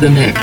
the mix.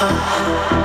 Ha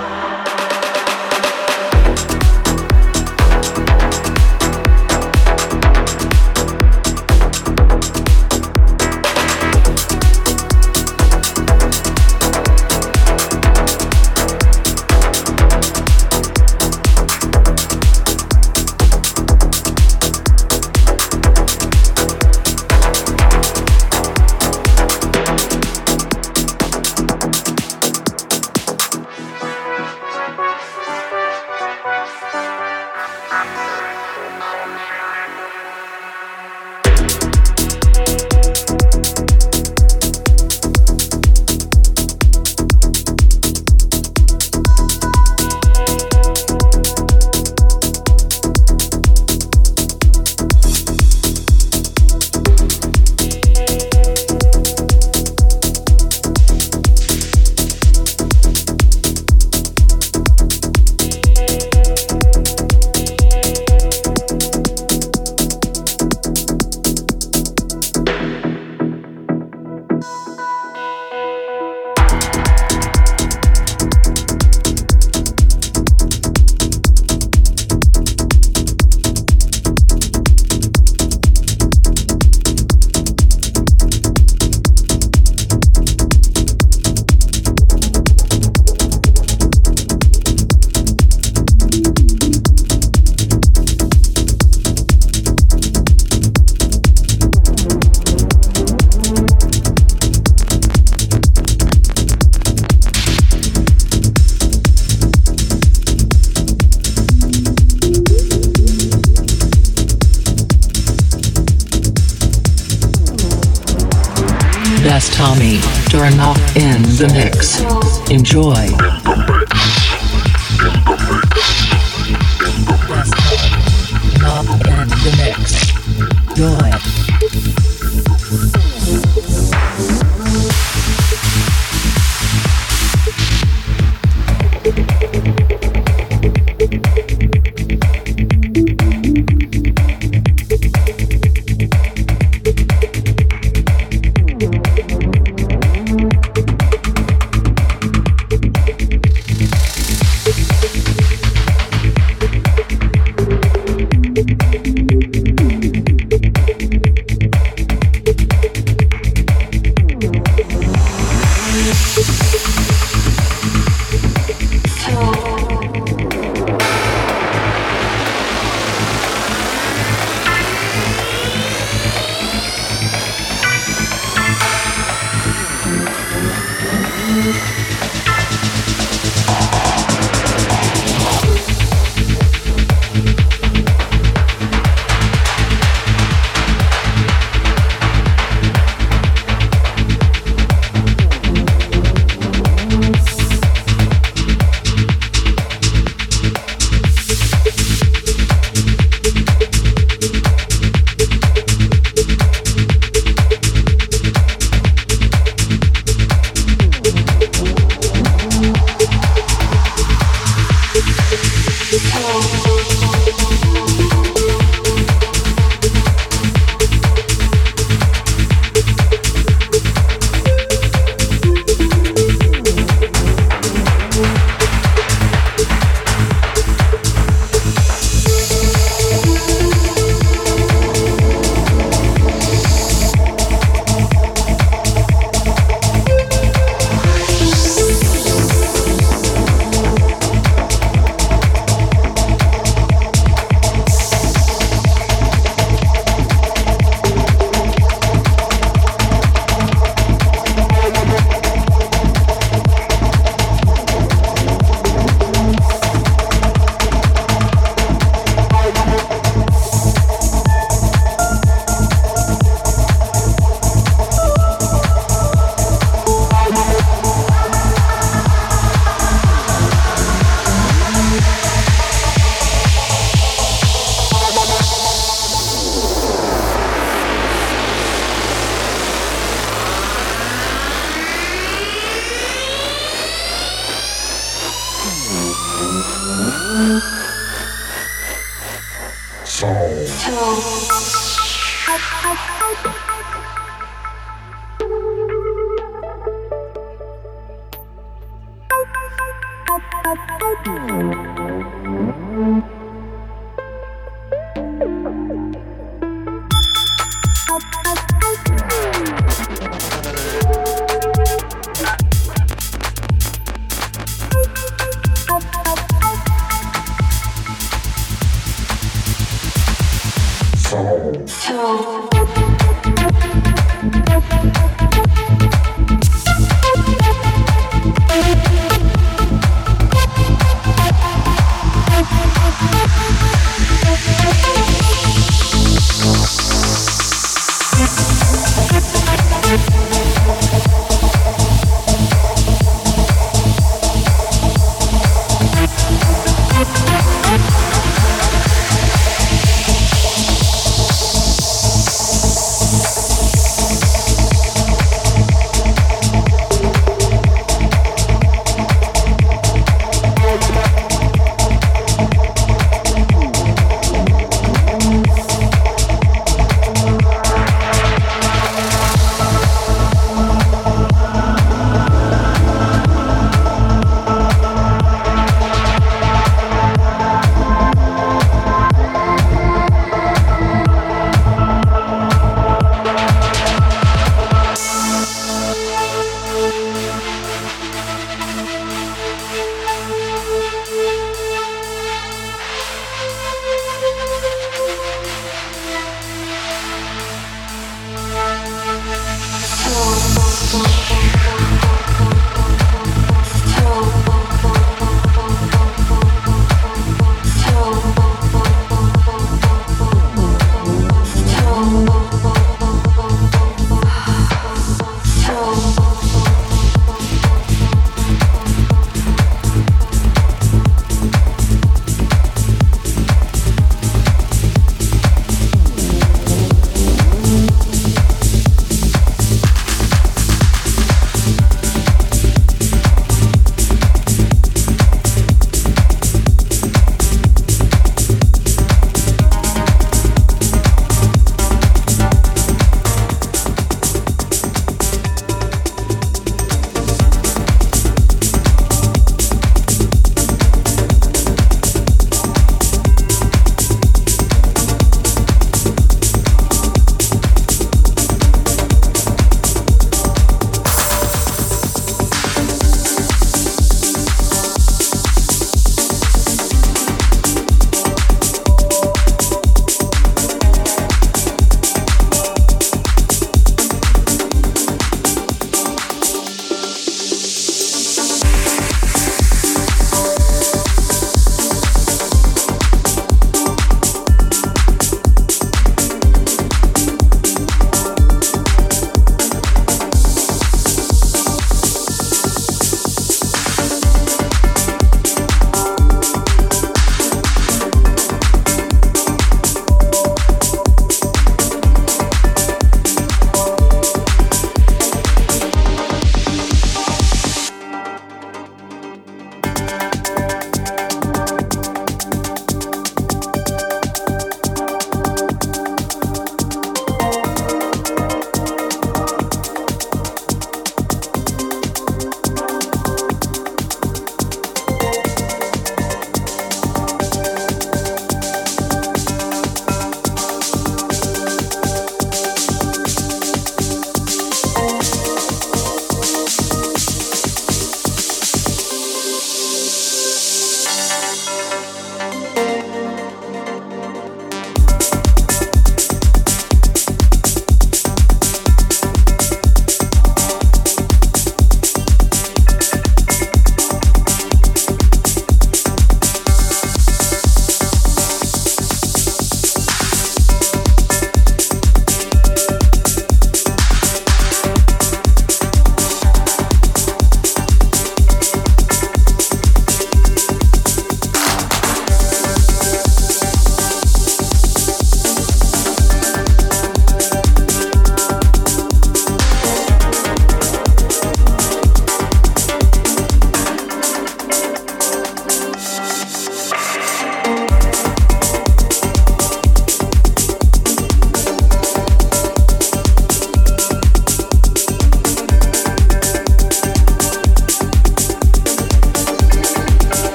best Tommy Durnoff in the mix. Enjoy. Not in the mix. Enjoy.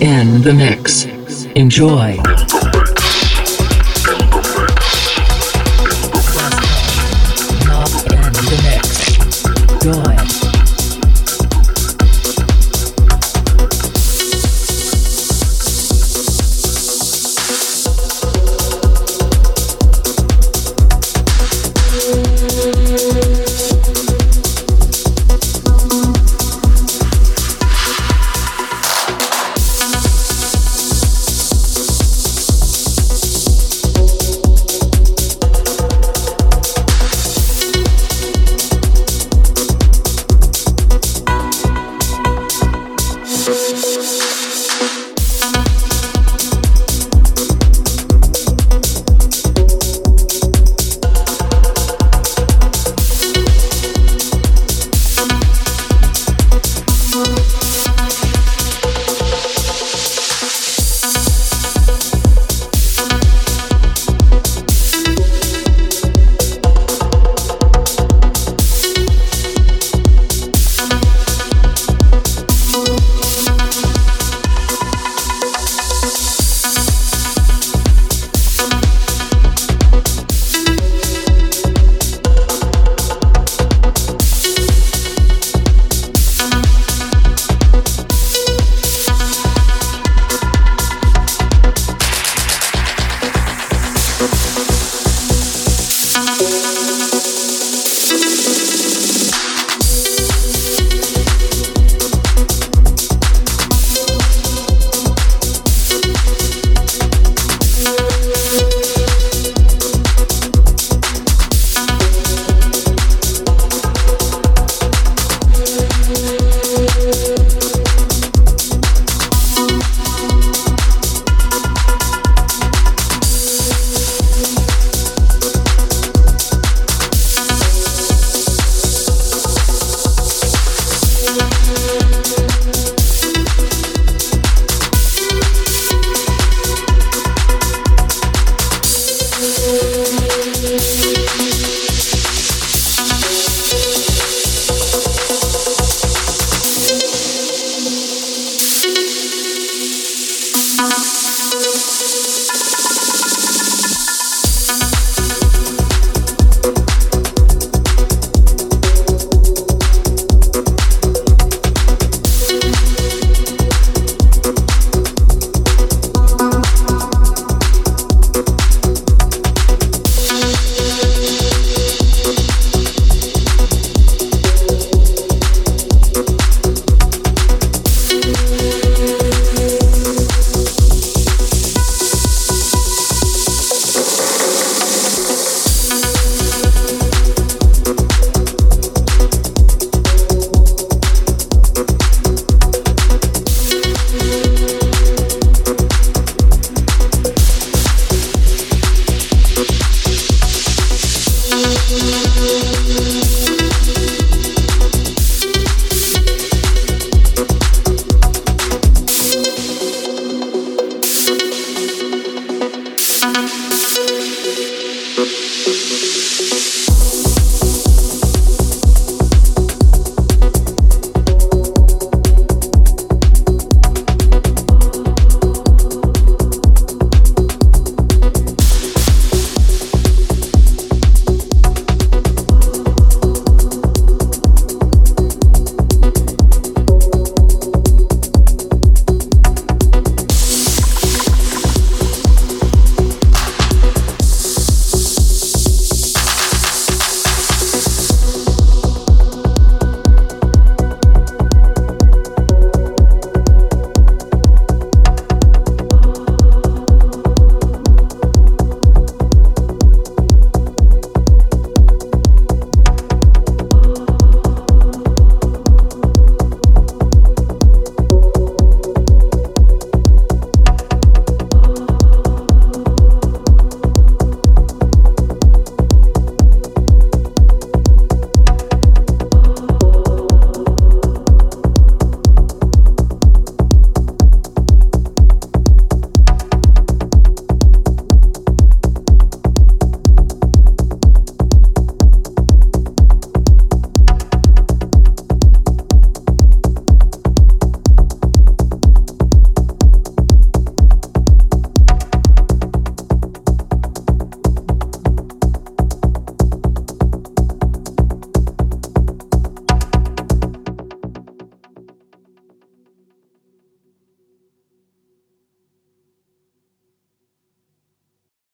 In the mix. Enjoy.